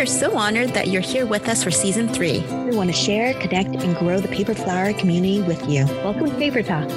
are so honored that you're here with us for season three. We want to share, connect, and grow the paper flower community with you. Welcome to Paper Talk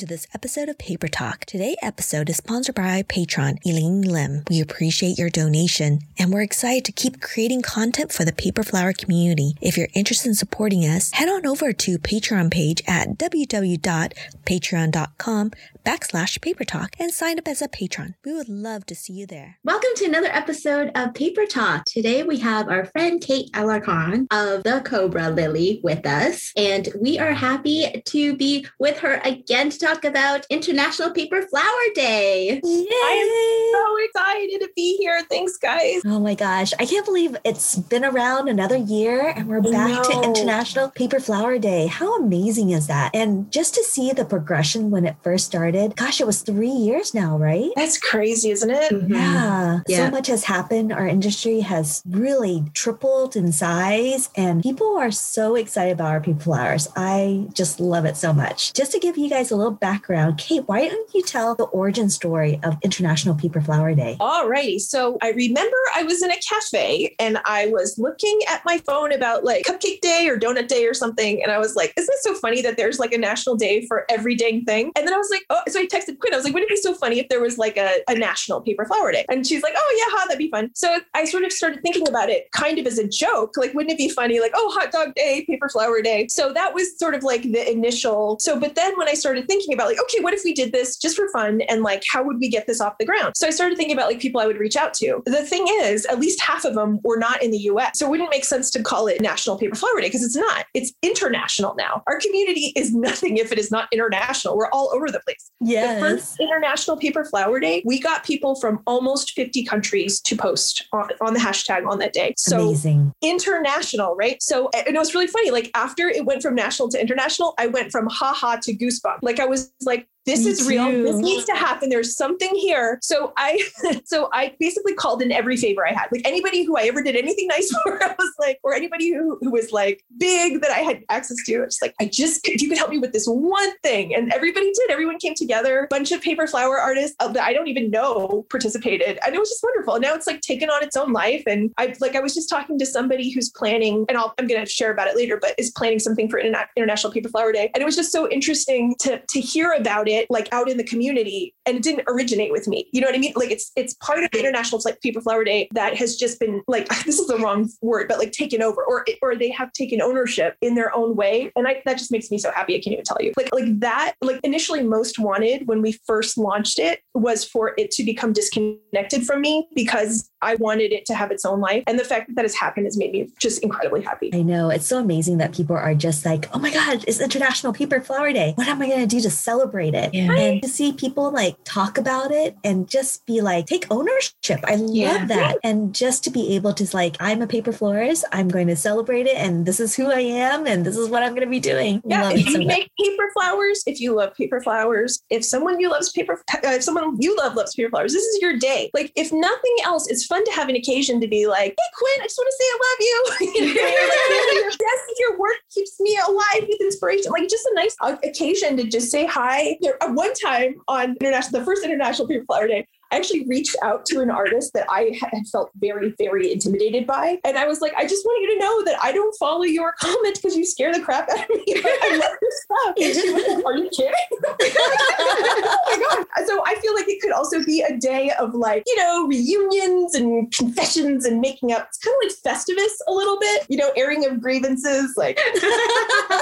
to this episode of Paper Talk. Today's episode is sponsored by Patron Elaine Lim. We appreciate your donation and we're excited to keep creating content for the paper flower community. If you're interested in supporting us, head on over to Patreon page at www.patreon.com backslash paper talk and sign up as a patron. We would love to see you there. Welcome to another episode of Paper Talk. Today we have our friend Kate Alarcon of the Cobra Lily with us, and we are happy to be with her again to talk about International Paper Flower Day. Yay! I am so excited to be here. Thanks, guys. Oh my gosh. I can't believe it's been around another year and we're back to International Paper Flower Day. How amazing is that? And just to see the progression when it first started started. Gosh, it was three years now, right? That's crazy, isn't it? Mm-hmm. Yeah. yeah. So much has happened. Our industry has really tripled in size, and people are so excited about our people flowers. I just love it so much. Just to give you guys a little background, Kate, why don't you tell the origin story of International Paper Flower Day? Alrighty. So I remember I was in a cafe and I was looking at my phone about like Cupcake Day or Donut Day or something. And I was like, isn't it so funny that there's like a national day for every dang thing? And then I was like, oh, so I texted Quinn. I was like, wouldn't it be so funny if there was like a, a national paper flower day? And she's like, oh yeah, huh, that'd be fun. So I sort of started thinking about it kind of as a joke. Like, wouldn't it be funny? Like, oh, hot dog day, paper flower day. So that was sort of like the initial. So, but then when I started thinking about like, okay, what if we did this just for fun? And like, how would we get this off the ground? So I started thinking about like people I would reach out to. The thing is, at least half of them were not in the US. So it wouldn't make sense to call it National Paper Flower Day because it's not. It's international now. Our community is nothing if it is not international. We're all over the place. Yes. The first International Paper Flower Day, we got people from almost 50 countries to post on, on the hashtag on that day. So Amazing. international, right? So and it was really funny. Like after it went from national to international, I went from haha to goosebump. Like I was like, this Me is real. Too. This needs to happen. There's something here. So I, so I basically called in every favor I had. Like anybody who I ever did anything nice for, I was like, or anybody who, who was like big that I had access to. It's like, I just, if you could help me with this one thing. And everybody did. Everyone came together. A Bunch of paper flower artists uh, that I don't even know participated. And it was just wonderful. And now it's like taken on its own life. And I like, I was just talking to somebody who's planning, and I'll, I'm going to share about it later, but is planning something for Interna- International Paper Flower Day. And it was just so interesting to, to hear about it like out in the community and it didn't originate with me. You know what i mean? Like it's it's part of international like paper flower day that has just been like this is the wrong word but like taken over or or they have taken ownership in their own way and I, that just makes me so happy i can't even tell you. Like like that like initially most wanted when we first launched it was for it to become disconnected from me because i wanted it to have its own life and the fact that that has happened has made me just incredibly happy. I know it's so amazing that people are just like oh my god it's international paper flower day. What am i going to do to celebrate it yeah. and to see people like talk about it and just be like, take ownership. I yeah. love that. And just to be able to like, I'm a paper florist. I'm going to celebrate it. And this is who I am. And this is what I'm going to be doing. Yeah. Love if you so make paper flowers, if you love paper flowers, if someone you loves paper, uh, if someone you love loves paper flowers, this is your day. Like if nothing else, it's fun to have an occasion to be like, hey Quinn, I just want to say I love you. you know, like, yes, your work keeps me alive with inspiration. Like just a nice occasion to just say hi. There, one time time on international, the first International Paper Flower Day, I actually reached out to an artist that I had felt very, very intimidated by. And I was like, I just want you to know that I don't follow your comment because you scare the crap out of me. But I love your stuff. And she was like, Are you kidding? oh my God. So I feel like it could also be a day of like, you know, reunions and confessions and making up. It's kind of like Festivus a little bit, you know, airing of grievances. Like,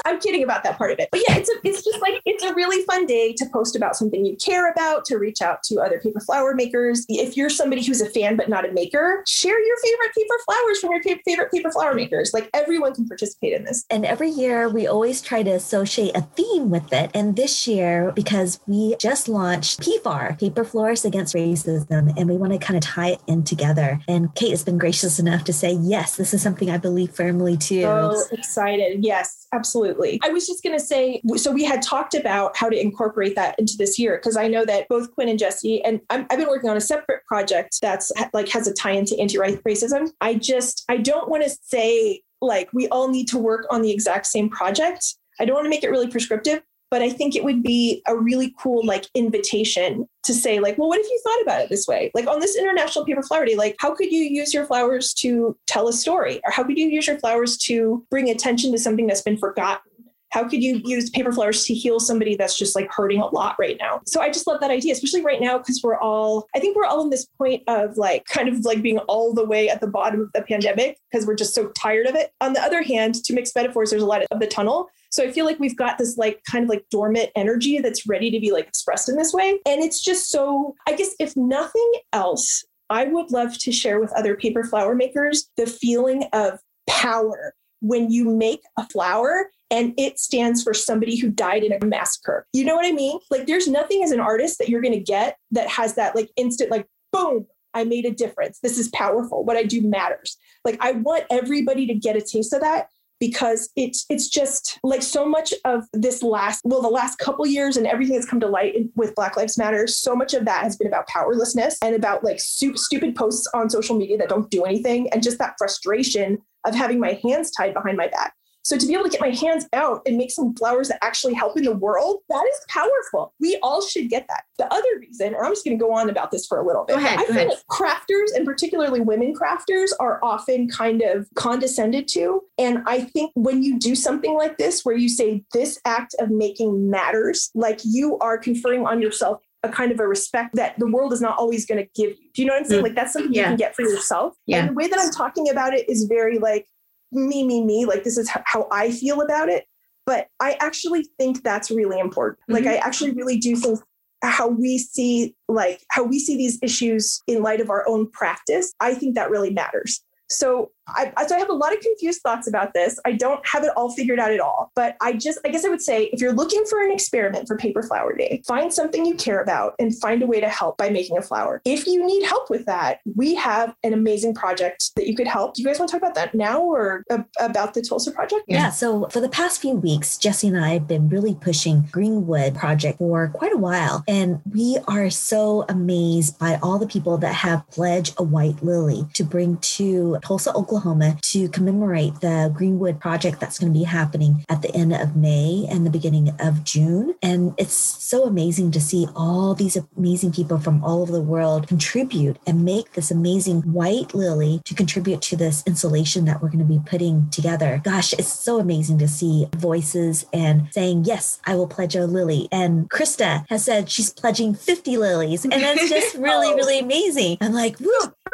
I'm kidding about that part of it. But yeah, it's, a, it's just like, it's a really fun day to post about something you care about, to reach out to other paper flower makers. If you're somebody who's a fan but not a maker, share your favorite paper flowers from your favorite paper flower makers. Like everyone can participate in this. And every year we always try to associate a theme with it. And this year, because we just launched PFAR, Paper Florists Against Racism, and we want to kind of tie it in together. And Kate has been gracious enough to say, yes, this is something I believe firmly too. So excited. Yes, absolutely. I was just going to say, so we had talked about how to incorporate that into this year because I know that both Quinn and Jesse, and i have been working on a separate project that's like has a tie into anti-racism. I just I don't want to say like we all need to work on the exact same project. I don't want to make it really prescriptive, but I think it would be a really cool like invitation to say like, well, what if you thought about it this way? Like on this International Paper Flower Day, like how could you use your flowers to tell a story, or how could you use your flowers to bring attention to something that's been forgotten? How could you use paper flowers to heal somebody that's just like hurting a lot right now? So I just love that idea, especially right now, because we're all, I think we're all in this point of like kind of like being all the way at the bottom of the pandemic because we're just so tired of it. On the other hand, to mix metaphors, there's a lot of the tunnel. So I feel like we've got this like kind of like dormant energy that's ready to be like expressed in this way. And it's just so, I guess, if nothing else, I would love to share with other paper flower makers the feeling of power when you make a flower and it stands for somebody who died in a massacre. You know what I mean? Like there's nothing as an artist that you're going to get that has that like instant like boom, I made a difference. This is powerful. What I do matters. Like I want everybody to get a taste of that because it's it's just like so much of this last well the last couple years and everything that's come to light with black lives matter so much of that has been about powerlessness and about like stupid posts on social media that don't do anything and just that frustration of having my hands tied behind my back so to be able to get my hands out and make some flowers that actually help in the world, that is powerful. We all should get that. The other reason, and I'm just going to go on about this for a little bit. Go ahead, I go feel ahead. like crafters and particularly women crafters are often kind of condescended to. And I think when you do something like this, where you say this act of making matters, like you are conferring on yourself a kind of a respect that the world is not always going to give you. Do you know what I'm saying? Mm. Like that's something Yeah. you can get for yourself. Yeah. And the way that I'm talking about it is very like me, me, me. Like this is how I feel about it. But I actually think that's really important. Like Mm-hmm. I actually really do think how we see like how we see these issues in light of our own practice. I think that really matters. So I, so I have a lot of confused thoughts about this. I don't have it all figured out at all, but I just, I guess I would say if you're looking for an experiment for Paper Flower Day, find something you care about and find a way to help by making a flower. If you need help with that, we have an amazing project that you could help. Do you guys want to talk about that now or about the Tulsa project? Yeah. So for the past few weeks, Jesse and I have been really pushing Greenwood project for quite a while. And we are so amazed by all the people that have pledged a white lily to bring to Tulsa, Oklahoma to commemorate the Greenwood project that's going to be happening at the end of May and the beginning of June. And it's so amazing to see all these amazing people from all over the world contribute and make this amazing white lily to contribute to this installation that we're going to be putting together. Gosh, it's so amazing to see voices and saying, Yes, I will pledge a lily. And Krista has said she's pledging 50 lilies. And that's just really, Oh. really amazing. I'm like, woo,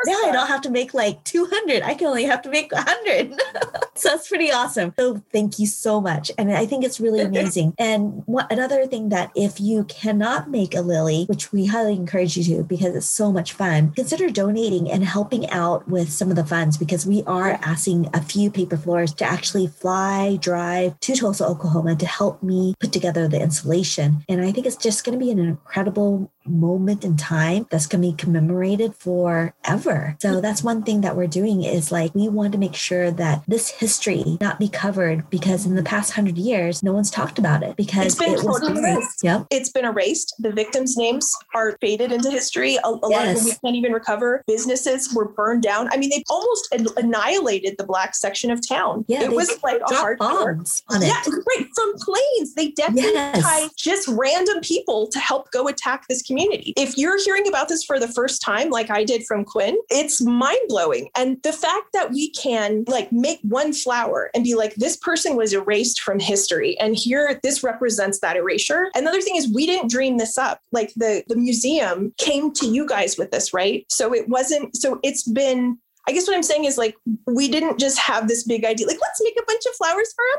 now I don't have to make like 200. I can only have to make 100. so that's pretty awesome. So thank you so much. And I think it's really amazing. And what, another thing that if you cannot make a lily, which we highly encourage you to because it's so much fun, consider donating and helping out with some of the funds because we are asking a few paper floors to actually fly, drive to Tulsa, Oklahoma to help me put together the installation. And I think it's just going to be an incredible moment in time that's going to be commemorated forever. So that's one thing that we're doing is like we want to make sure that this history not be covered because in the past hundred years no one's talked about it because It's been it totally erased. Yep. It's been erased. The victims' names are faded into history. A, a lot of Yes. them we can't even recover. Businesses were burned down. I mean, they almost an- annihilated the black section of town. Yeah, it was like a hard bombs on Yeah, right. From planes, they definitely Yes. just random people to help go attack this community. If you're hearing about this for the first time, like I did from Quinn, it's mind blowing. And the fact that we can like make one flower and be like, this person was erased from history, and here this represents that erasure. Another thing is we didn't dream this up. Like the the museum came to you guys with this, right? So it wasn't. So it's been I guess what I'm saying is like we didn't just have this big idea like let's make a bunch of flowers for a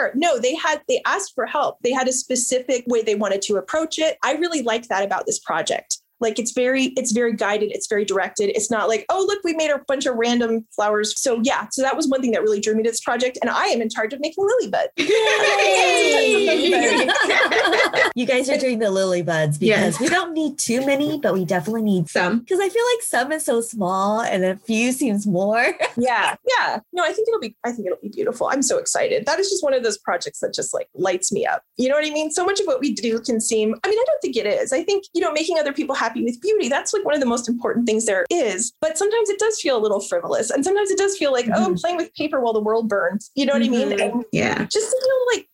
massacre. No, they had they asked for help. They had a specific way they wanted to approach it. I really like that about this project. Like it's very it's very guided, it's very directed. It's not like, "Oh, look, we made a bunch of random flowers." So yeah, so that was one thing that really drew me to this project and I am in charge of making lily buds you guys are doing the lily buds because Yes. we don't need too many, but we definitely need Some. because I feel like some is so small and a few seems more. yeah yeah no i think it'll be i think it'll be beautiful i'm so excited that is just one of those projects that just like lights me up you know what i mean so much of what we do can seem i mean i don't think it is i think you know making other people happy with beauty that's like one of the most important things there is but sometimes it does feel a little frivolous and sometimes it does feel like oh i'm playing with paper while the world burns you know what i mean Mhm. and Yeah. just to feel like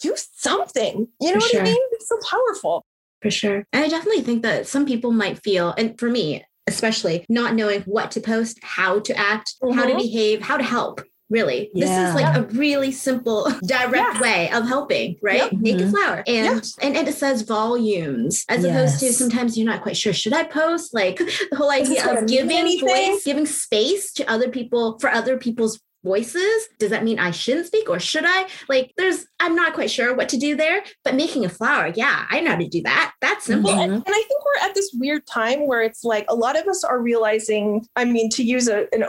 do something. You know For what sure. I mean? It's so powerful. For sure. And I definitely think that some people might feel, and for me, especially not knowing what to post, how to act, how to Mhm. behave, how to help. Really, this is like a really simple, direct Yeah. way of helping, right? Yep. Make a Mhm. flower, and and and it says volumes, as opposed to sometimes you're not quite sure. Should I post? Like the whole idea of giving voice, giving space to other people for other people's voices. Does that mean I shouldn't speak, or should I? Like, there's I'm not quite sure what to do there. But making a flower, yeah, I know how to do that. That's simple. Mhm. And, and I think we're at this weird time where it's like a lot of us are realizing, I mean, to use a, an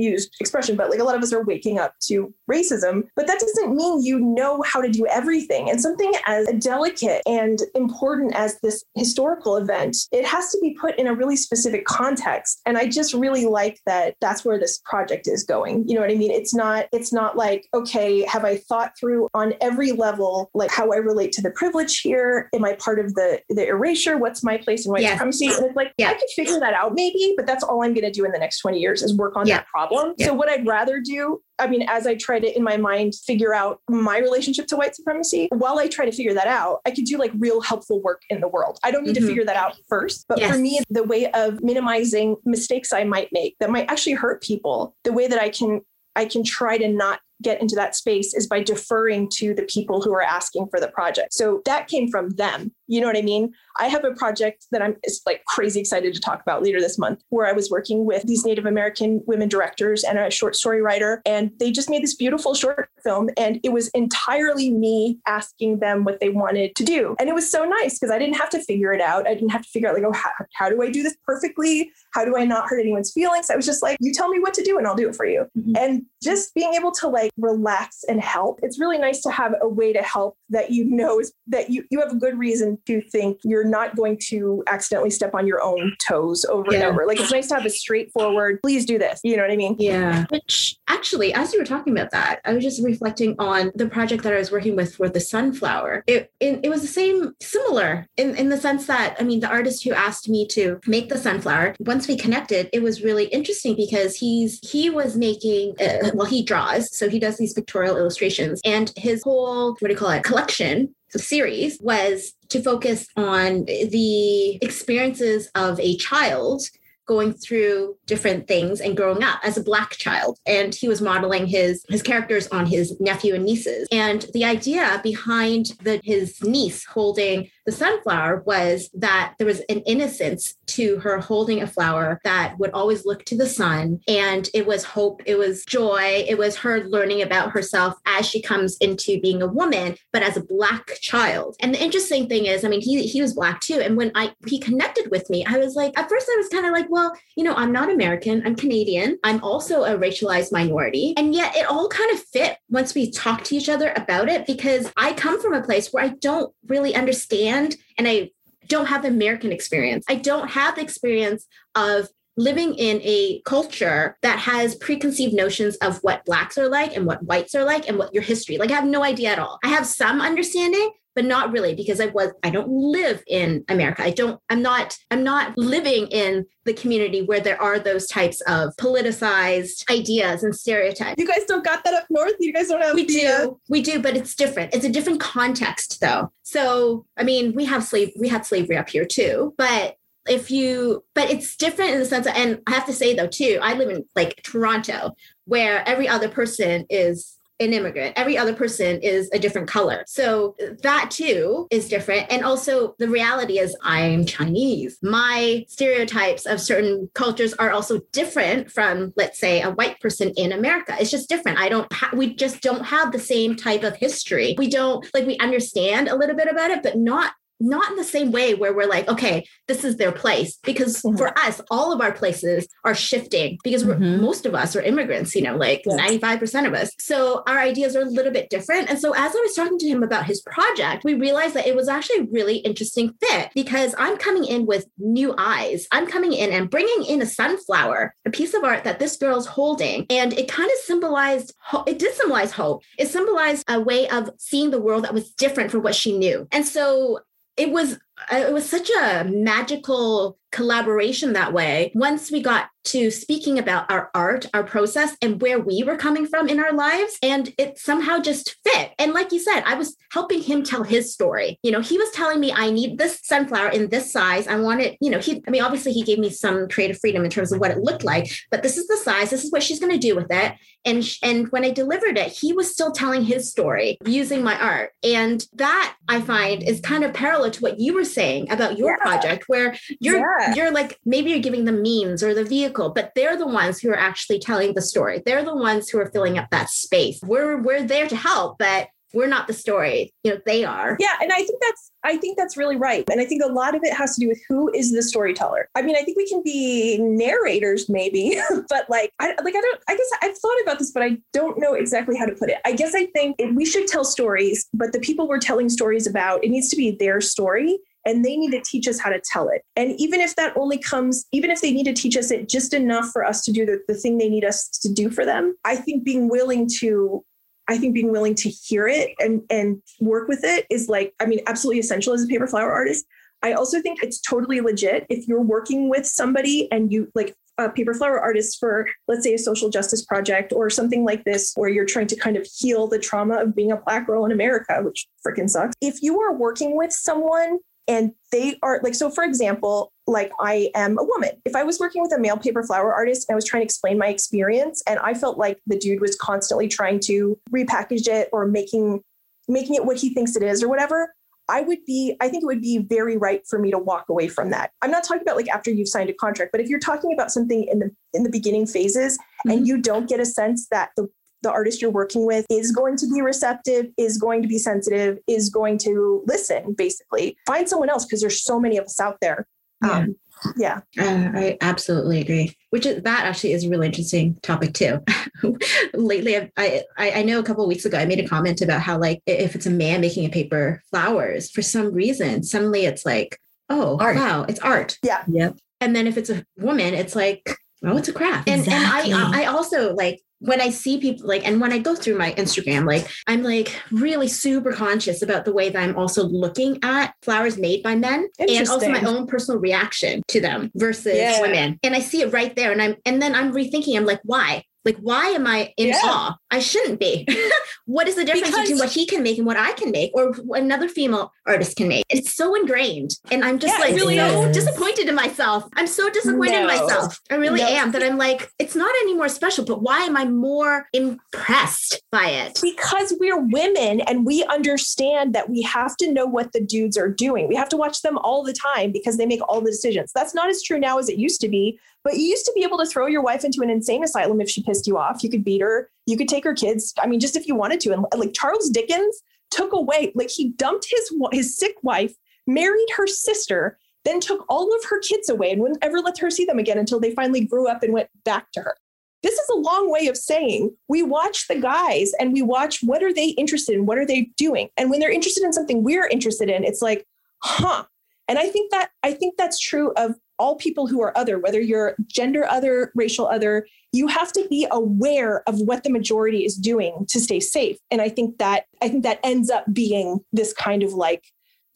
overused expression, but like a lot of us are waking up to racism. But that doesn't mean you know how to do everything. And something as delicate and important as this historical event, it has to be put in a really specific context. And I just really like that that's where this project is going. You know what I mean? It's not, it's not like, okay, have I thought through on every level, like how I relate to the privilege here? Am I part of the the erasure? What's my place in white Yes. supremacy? And it's like, Yeah. I could figure that out maybe, but that's all I'm going to do in the next 20 years is work on Yeah. that problem. Yeah. So what I'd rather do, I mean, as I try to in my mind figure out my relationship to white supremacy, while I try to figure that out, I could do like real helpful work in the world. I don't need Mhm. to figure that out first. But Yes. for me, the way of minimizing mistakes I might make that might actually hurt people, the way that I can I can try to not get into that space is by deferring to the people who are asking for the project. So that came from them. You know what I mean? I have a project that I'm like crazy excited to talk about later this month where I was working with these Native American women directors and a short story writer and they just made this beautiful short film and it was entirely me asking them what they wanted to do. And it was so nice because I didn't have to figure it out. I didn't have to figure out like oh how, how do I do this perfectly? How do I not hurt anyone's feelings? I was just like you tell me what to do and I'll do it for you Mhm. and just being able to like relax and help it's really nice to have a way to help that you know is that you you have a good reason to think you're not going to accidentally step on your own toes over and over like it's nice to have a straightforward please do this you know what i mean Yeah. Which actually, as you were talking about that, I was just reflecting on the project that I was working with for the sunflower. It it, it was the same, similar in, in the sense that, I mean, the artist who asked me to make the sunflower, once we connected, it was really interesting because he's he was making uh, well, he draws, so he does these pictorial illustrations, and his whole what do you call it collection series was to focus on the experiences of a child going through different things and growing up as a black child. And he was modeling his his characters on his nephew and nieces. And the idea behind the his niece holding the sunflower was that there was an innocence to her holding a flower that would always look to the sun. And it was hope it was joy it was her learning about herself as she comes into being a woman but as a black child. And the interesting thing is i mean he he was black too. And when i he connected with me i was like at first i was kind of like well you know i'm not american i'm canadian i'm also a racialized minority. And yet it all kind of fit once we talked to each other about it because i come from a place where i don't really understand and i don't have the american experience. I don't have the experience of living in a culture that has preconceived notions of what blacks are like and what whites are like and what your history like i have no idea at all. I have some understanding but not really because i was i don't live in america. I don't i'm not i'm not living in the community where there are those types of politicized ideas and stereotypes. You guys don't got that up north? You guys don't have we the, uh, do we do but it's different. It's a different context though. So i mean we have slave we had slavery up here too but if you but it's different in the sense of, and i have to say though too i live in like toronto where every other person is an immigrant. Every other person is a different color. So that too is different. And also the reality is i'm chinese. My stereotypes of certain cultures are also different from let's say a white person in america. It's just different. I don't ha- we just don't have the same type of history. We don't like we understand a little bit about it but not not in the same way where we're like, okay, this is their place. Because Mhm. for us, all of our places are shifting because we're, Mhm. most of us are immigrants, you know, like Yes. 95% of us. So our ideas are a little bit different. And so as I was talking to him about his project, we realized that it was actually a really interesting fit because I'm coming in with new eyes. I'm coming in and bringing in a sunflower, a piece of art that this girl's holding. And it kind of symbolized, ho- it did symbolize hope. It symbolized a way of seeing the world that was different from what she knew. And so it was it was such a magical collaboration that way. Once we got to speaking about our art, our process, and where we were coming from in our lives, and it somehow just fit. And like you said, I was helping him tell his story. You know, he was telling me, I need this sunflower in this size. I want it, you know, he, I mean, obviously he gave me some creative freedom in terms of what it looked like, but this is the size, this is what she's going to do with it. And, and when I delivered it, he was still telling his story using my art. And that I find is kind of parallel to what you were saying about your yeah. project, where you're, yeah. you're like, maybe you're giving the means or the vehicle, but they're the ones who are actually telling the story. They're the ones who are filling up that space. We're, we're there to help, but we're not the story you know they are yeah and i think that's i think that's really right and i think a lot of it has to do with who is the storyteller i mean i think we can be narrators maybe but like i like i don't i guess i've thought about this but i don't know exactly how to put it i guess i think we should tell stories but the people we're telling stories about it needs to be their story and they need to teach us how to tell it. And even if that only comes, even if they need to teach us it just enough for us to do the, the thing they need us to do for them, I think being willing to I think being willing to hear it and and work with it is like, I mean, absolutely essential as a paper flower artist. I also think it's totally legit if you're working with somebody and you like a paper flower artist for, let's say, a social justice project or something like this, where you're trying to kind of heal the trauma of being a black girl in America, which freaking sucks. If you are working with someone and they are like so for example like i am a woman if i was working with a male paper flower artist and i was trying to explain my experience and i felt like the dude was constantly trying to repackage it or making making it what he thinks it is or whatever i would be i think it would be very right for me to walk away from that i'm not talking about like after you've signed a contract but if you're talking about something in the in the beginning phases mm-hmm. and you don't get a sense that the the artist you're working with is going to be receptive, is going to be sensitive, is going to listen, basically. Find someone else because there's so many of us out there. Yeah. Um, yeah. Uh, I absolutely agree. Which is that actually is a really interesting topic too. Lately, I've, I I know a couple weeks ago I made a comment about how like if it's a man making a paper flowers for some reason suddenly it's like oh art. wow it's art yeah yep and then if it's a woman it's like oh it's a craft exactly. and and I I also like when I see people like, and when I go through my Instagram, like I'm like really super conscious about the way that I'm also looking at flowers made by men and also my own personal reaction to them versus yeah. women. And I see it right there. And I'm, and then I'm rethinking, I'm like, why? Like, why am I in yeah. awe? I shouldn't be. what is the difference because between what he can make and what I can make or another female artist can make? It's so ingrained. And I'm just yeah, like really so is. disappointed in myself. I'm so disappointed no. in myself. I really no. am that I'm like, it's not any more special, but why am I more impressed by it? Because we're women and we understand that we have to know what the dudes are doing. We have to watch them all the time because they make all the decisions. That's not as true now as it used to be but you used to be able to throw your wife into an insane asylum if she pissed you off. You could beat her. You could take her kids. I mean, just if you wanted to. And like Charles Dickens took away, like he dumped his his sick wife, married her sister, then took all of her kids away and wouldn't ever let her see them again until they finally grew up and went back to her. This is a long way of saying we watch the guys and we watch what are they interested in? What are they doing? And when they're interested in something we're interested in, it's like, huh. And I think that I think that's true of all people who are other, whether you're gender other, racial other, you have to be aware of what the majority is doing to stay safe. And I think that I think that ends up being this kind of like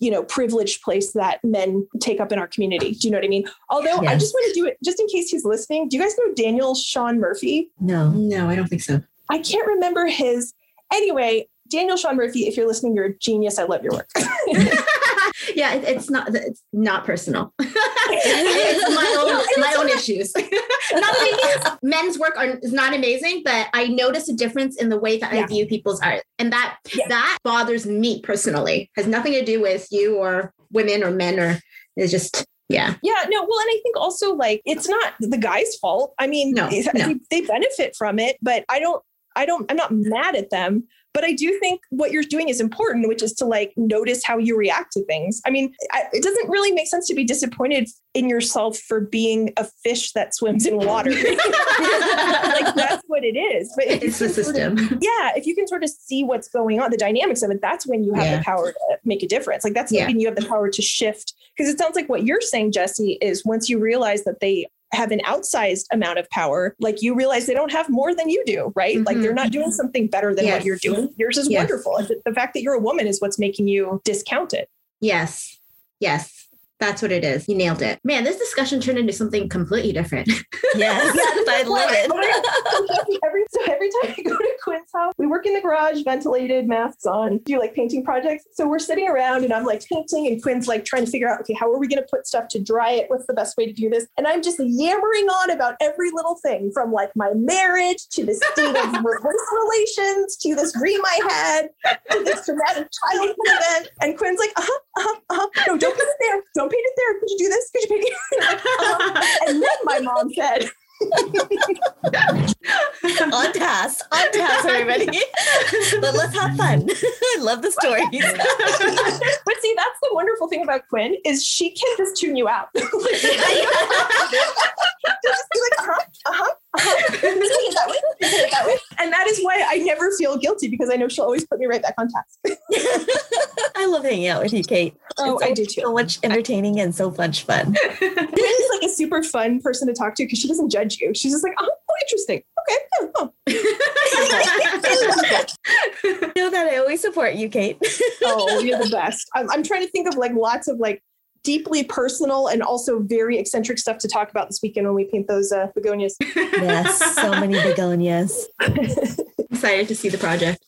you know privileged place that men take up in our community. Do you know what i mean? Although yes. i just want to do it just in case he's listening do you guys know daniel sean murphy? No. No i don't think so. I can't remember his anyway daniel sean murphy if you're listening you're a genius. I love your work yeah, it, it's not it's not personal. it's my own my own issues. not men's work are, is not amazing, but I notice a difference in the way that yeah. I view people's art, and that yeah. that bothers me personally. Has nothing to do with you or women or men or it's just yeah yeah no well and i think also like it's not the guy's fault i mean no, no. they benefit from it but i don't i don't i'm not mad at them but I do think what you're doing is important, which is to like notice how you react to things. I mean, I, it doesn't really make sense to be disappointed in yourself for being a fish that swims in water. like that's what it is. But it's the system. Sort of, yeah, if you can sort of see what's going on, the dynamics of it, that's when you have yeah. the power to make a difference. Like that's yeah. when you have the power to shift. Because it sounds like what you're saying, Jesse, is once you realize that they have an outsized amount of power, like you realize they don't have more than you do, right? Mm-hmm. Like they're not doing something better than yes. what you're doing. Yours is yes. wonderful. The fact that you're a woman is what's making you discount it. Yes. Yes. That's what it is. You nailed it. Man, this discussion turned into something completely different. Yes, I love it. every, so every time I go to Quinn's house, we work in the garage, ventilated, masks on, do like painting projects. So we're sitting around and I'm like painting, and Quinn's like trying to figure out, okay, how are we going to put stuff to dry it? What's the best way to do this? And I'm just yammering on about every little thing from like my marriage to the state of reverse relations to this dream I had to this traumatic childhood event. And Quinn's like, uh huh, uh huh, uh huh. No, don't put it there. Don't paint it there. Could you do this? Could you paint it? uh-huh. And then my mom said, on task, on task, everybody. but let's have fun. I love the stories. but see, that's the wonderful thing about Quinn is she can just tune you out. just be like, uh uh huh. and that is why I never feel guilty because I know she'll always put me right back on task. I love hanging out with you, Kate. Oh, so, I do too. So much entertaining and so much fun. Is like a super fun person to talk to because she doesn't judge you. She's just like, oh, oh interesting. Okay. Oh, you know that I always support you, Kate. oh, you're the best. I'm, I'm trying to think of like lots of like deeply personal and also very eccentric stuff to talk about this weekend when we paint those uh, begonias. Yes, so many begonias. Excited to see the project.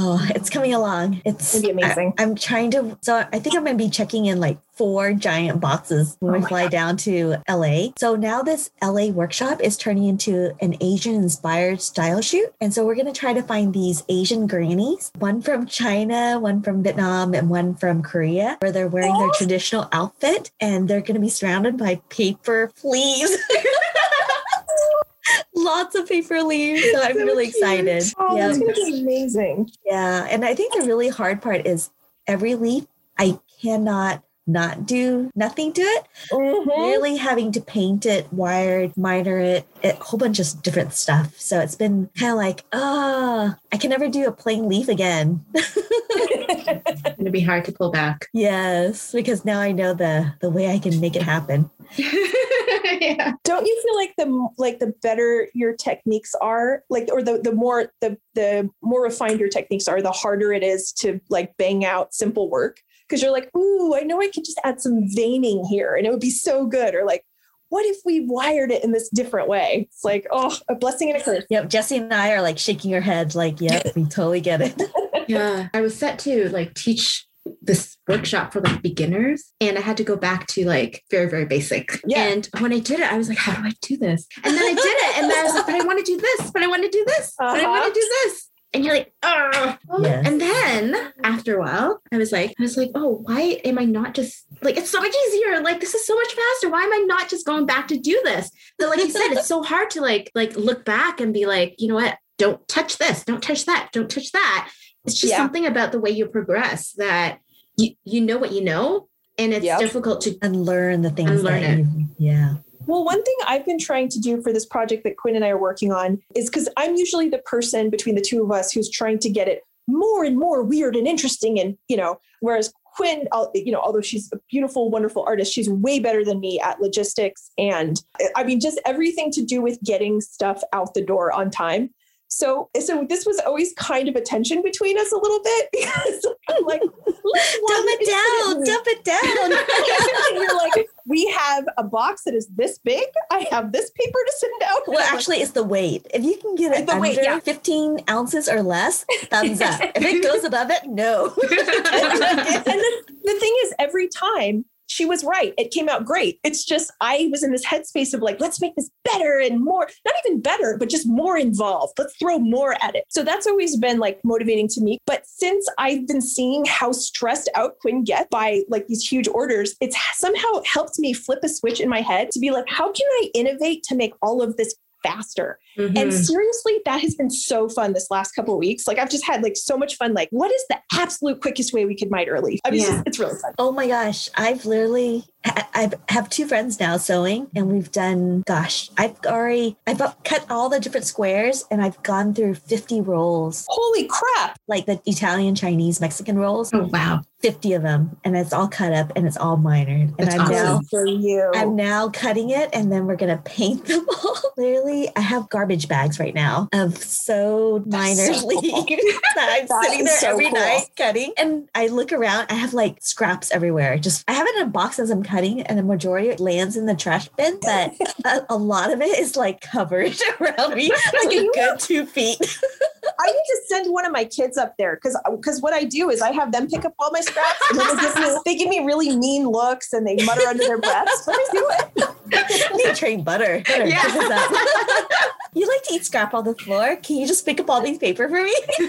Oh, it's coming along. It's It'd be amazing. I, am trying to. So I think I'm going to be checking in like four giant boxes when Oh we fly God. down to LA. So now this LA workshop is turning into an Asian inspired style shoot. And so we're going to try to find these Asian grannies, one from China, one from Vietnam, and one from Korea, where they're wearing their traditional outfit and they're going to be surrounded by paper fleas. Lots of paper leaves. So I'm So really cute. excited. Oh, Yep. that's going to be amazing. Yeah. And I think the really hard part is every leaf, I cannot not do nothing to it. Mhm. Really having to paint it, wire, miter it, a whole bunch of different stuff. So it's been kind of like, ah, I can never do a plain leaf again. It's going to be hard to pull back. yes, because now I know the the way I can make it happen. yeah. Don't you feel like the like the better your techniques are, like or the the more the the more refined your techniques are, the harder it is to like bang out simple work because you're like, ooh, I know I could just add some veining here and it would be so good. Or like, what if we wired it in this different way? It's like, oh, a blessing and a curse. Yep. Jesse and I are like shaking our heads, like, yep, we totally get it. Yeah. I was set to like teach this workshop for like beginners and I had to go back to like very, very basic. Yeah. And when I did it, I was like, how do I do this? And then I did it. And then I was like, but I want to do this, but I want to do this, but I want Uh-huh. to do this. And you're like, oh. Yes. And then after a while, I was like, I was like, oh, why am I not just like it's so much easier? Like this is so much faster. Why am I not just going back to do this? So like you said, it's so hard to like like look back and be like, you know what? Don't touch this, don't touch that, don't touch that. It's just Yeah. something about the way you progress that you you know what you know, and it's Yep. difficult to Unlearn the things Unlearn that it. you, yeah. Well, one thing I've been trying to do for this project that Quinn and I are working on is because I'm usually the person between the two of us who's trying to get it more and more weird and interesting. And, you know, whereas Quinn, you know, although she's a beautiful, wonderful artist, she's way better than me at logistics and I mean, just everything to do with getting stuff out the door on time. So, so this was always kind of a tension between us a little bit because I'm like, Dumb it down, dump it down. you're like, we have a box that is this big. I have this paper to send out. Well, actually, it's the weight. If you can get it The under weight, yeah. 15 ounces or less, thumbs up. If it goes above it, no. and the, the thing is, every time she was right, it came out great. It's just I was in this headspace of like, let's make this better and more, not even better, but just more involved. Let's throw more at it. So that's always been like motivating to me. But since I've been seeing how stressed out Quinn gets by like these huge orders, it's somehow helped me flip a switch in my head to be like, how can I innovate to make all of this faster? And Mhm. seriously, that has been so fun this last couple of weeks. Like I've just had like so much fun. Like, what is the absolute quickest way we could mite early? I mean, it's, Yeah. just- it's really fun. Oh my gosh. I've literally, I I have two friends now sewing, and we've done, gosh, I've already, I've cut all the different squares and I've gone through 50 rolls, Holy crap! like the Italian, Chinese, Mexican rolls. oh wow. 50 of them and it's all cut up and it's all mitered. And That's I'm awesome. now for you. I'm now cutting it and then we're gonna paint them all. Literally, I have garbage bags right now of sewed minor That's so cool. leaves that I'm That sitting there so every cool. night cutting. And I look around, I have like scraps everywhere. Just I have it in a box as I'm cutting, and the majority lands in the trash bin, but a, a lot of it is like covered around me, like a good two feet. I need to send one of my kids up there because because what I do is I have them pick up all my scraps and they give me they give me really mean looks and they mutter under their breaths. But I do it. I need train butter. Butter, Yeah. pick this up. you like to eat scrap on the floor? Can you just pick up all these paper for me?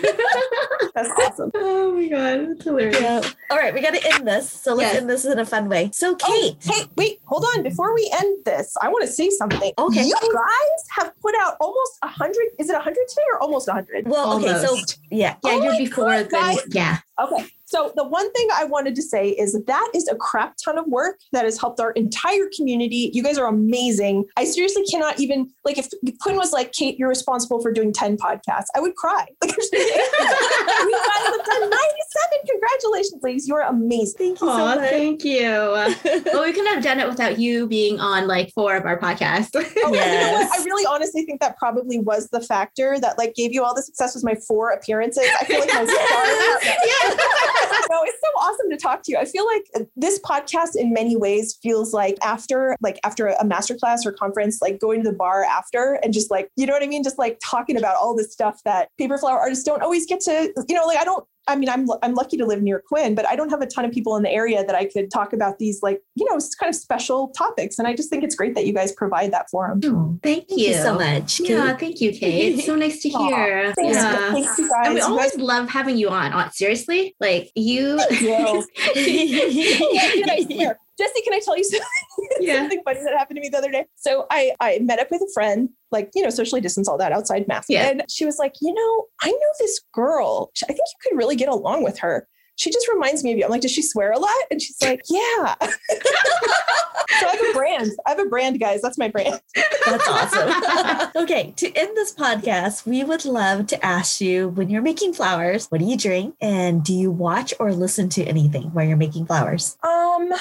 That's awesome. Oh my god, that's hilarious. Yeah. All right, we got to end this. So let's Yes. end this in a fun way. So, oh, Kate, Oh, hey, wait, hold on. Before we end this, I want to say something. Okay. You guys have put out almost a hundred. Is it a hundred today or almost a hundred? well, okay, so Almost. yeah, oh Yeah, Oh you're before God, the guys. yeah. Okay. So the one thing I wanted to say is that is a crap ton of work that has helped our entire community. You guys are amazing. I seriously cannot even like if Quinn was like, Kate, you're responsible for doing 10 podcasts, I would cry. Like you guys have done 97. Congratulations, ladies. You are amazing. thank you so much. thank you. well, we couldn't have done it without you being on like four of our podcasts. Oh, you know what? I really honestly think that probably was the factor that like gave you all the success was my four appearances. I feel like my stars. no, it's so awesome to talk to you. I feel like this podcast in many ways feels like after like after a masterclass or conference, like going to the bar after and just like, you know what I mean? Just like talking about all this stuff that paper flower artists don't always get to, you know, like I don't I mean, I'm I'm lucky to live near Quinn, but I don't have a ton of people in the area that I could talk about these like, you know, kind of special topics. And I just think it's great that you guys provide that forum. Oh, thank, Thank you so much. Yeah, thank you, Kate. It's so nice to Aw, hear. Thanks, yeah. thanks you guys. And we You always guys- love having you on. on seriously, like you. Yeah, and I swear. Jesse, can I tell you something? Yeah. something funny that happened to me the other day? So I, I met up with a friend, like, you know, socially distance, all that outside mask. Yeah. And she was like, you know, I know this girl. I think you could really get along with her. She just reminds me of you. I'm like, does she swear a lot? And she's like, yeah. so I have a brand. I have a brand, guys. That's my brand. That's awesome. okay, to end this podcast, we would love to ask you when you're making flowers, what do you drink? And do you watch or listen to anything while you're making flowers? Um,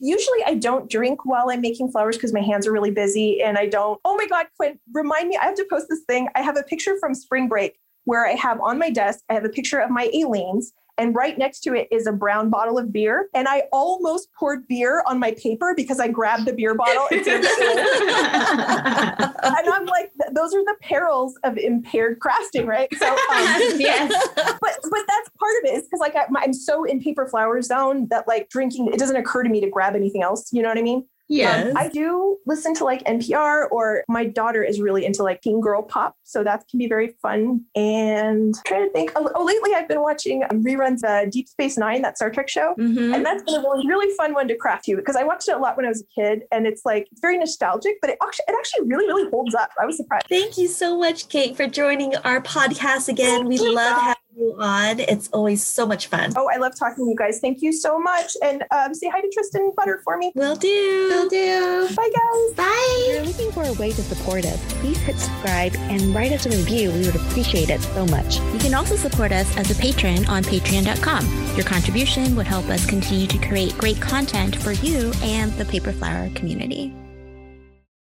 usually I don't drink while I'm making flowers because my hands are really busy and I don't. Oh my God, Quinn, remind me, I have to post this thing. I have a picture from spring break where I have on my desk, I have a picture of my Aleene's. And right next to it is a brown bottle of beer. And I almost poured beer on my paper because I grabbed the beer bottle instead of the And I'm like, those are the perils of impaired crafting, right? So, um, yes. but but that's part of it is because like I, I'm so in paper flower zone that like drinking it doesn't occur to me to grab anything else. You know what I mean? Yes. Um, I do listen to like NPR or my daughter is really into like teen girl pop, so that can be very fun. And I'm trying to think. Oh, oh, lately I've been watching um, reruns of Deep Space Nine, that Star Trek show. Mhm. And that's been a really, really fun one to craft too, because I watched it a lot when I was a kid, and it's like it's very nostalgic, but it actually, it actually really, really holds up. I was surprised. Thank you so much, Kate, for joining our podcast again. We love having you on. It's always so much fun. Oh, I love talking to you guys. Thank you so much, and um, say hi to Tristan Butter for me. Will do. Will do. Bye, guys. Bye. If you're looking for a way to support us, please hit subscribe and write us a review. We would appreciate it so much. You can also support us as a patron on patreon.com. Your contribution would help us continue to create great content for you and the Paper Flower community.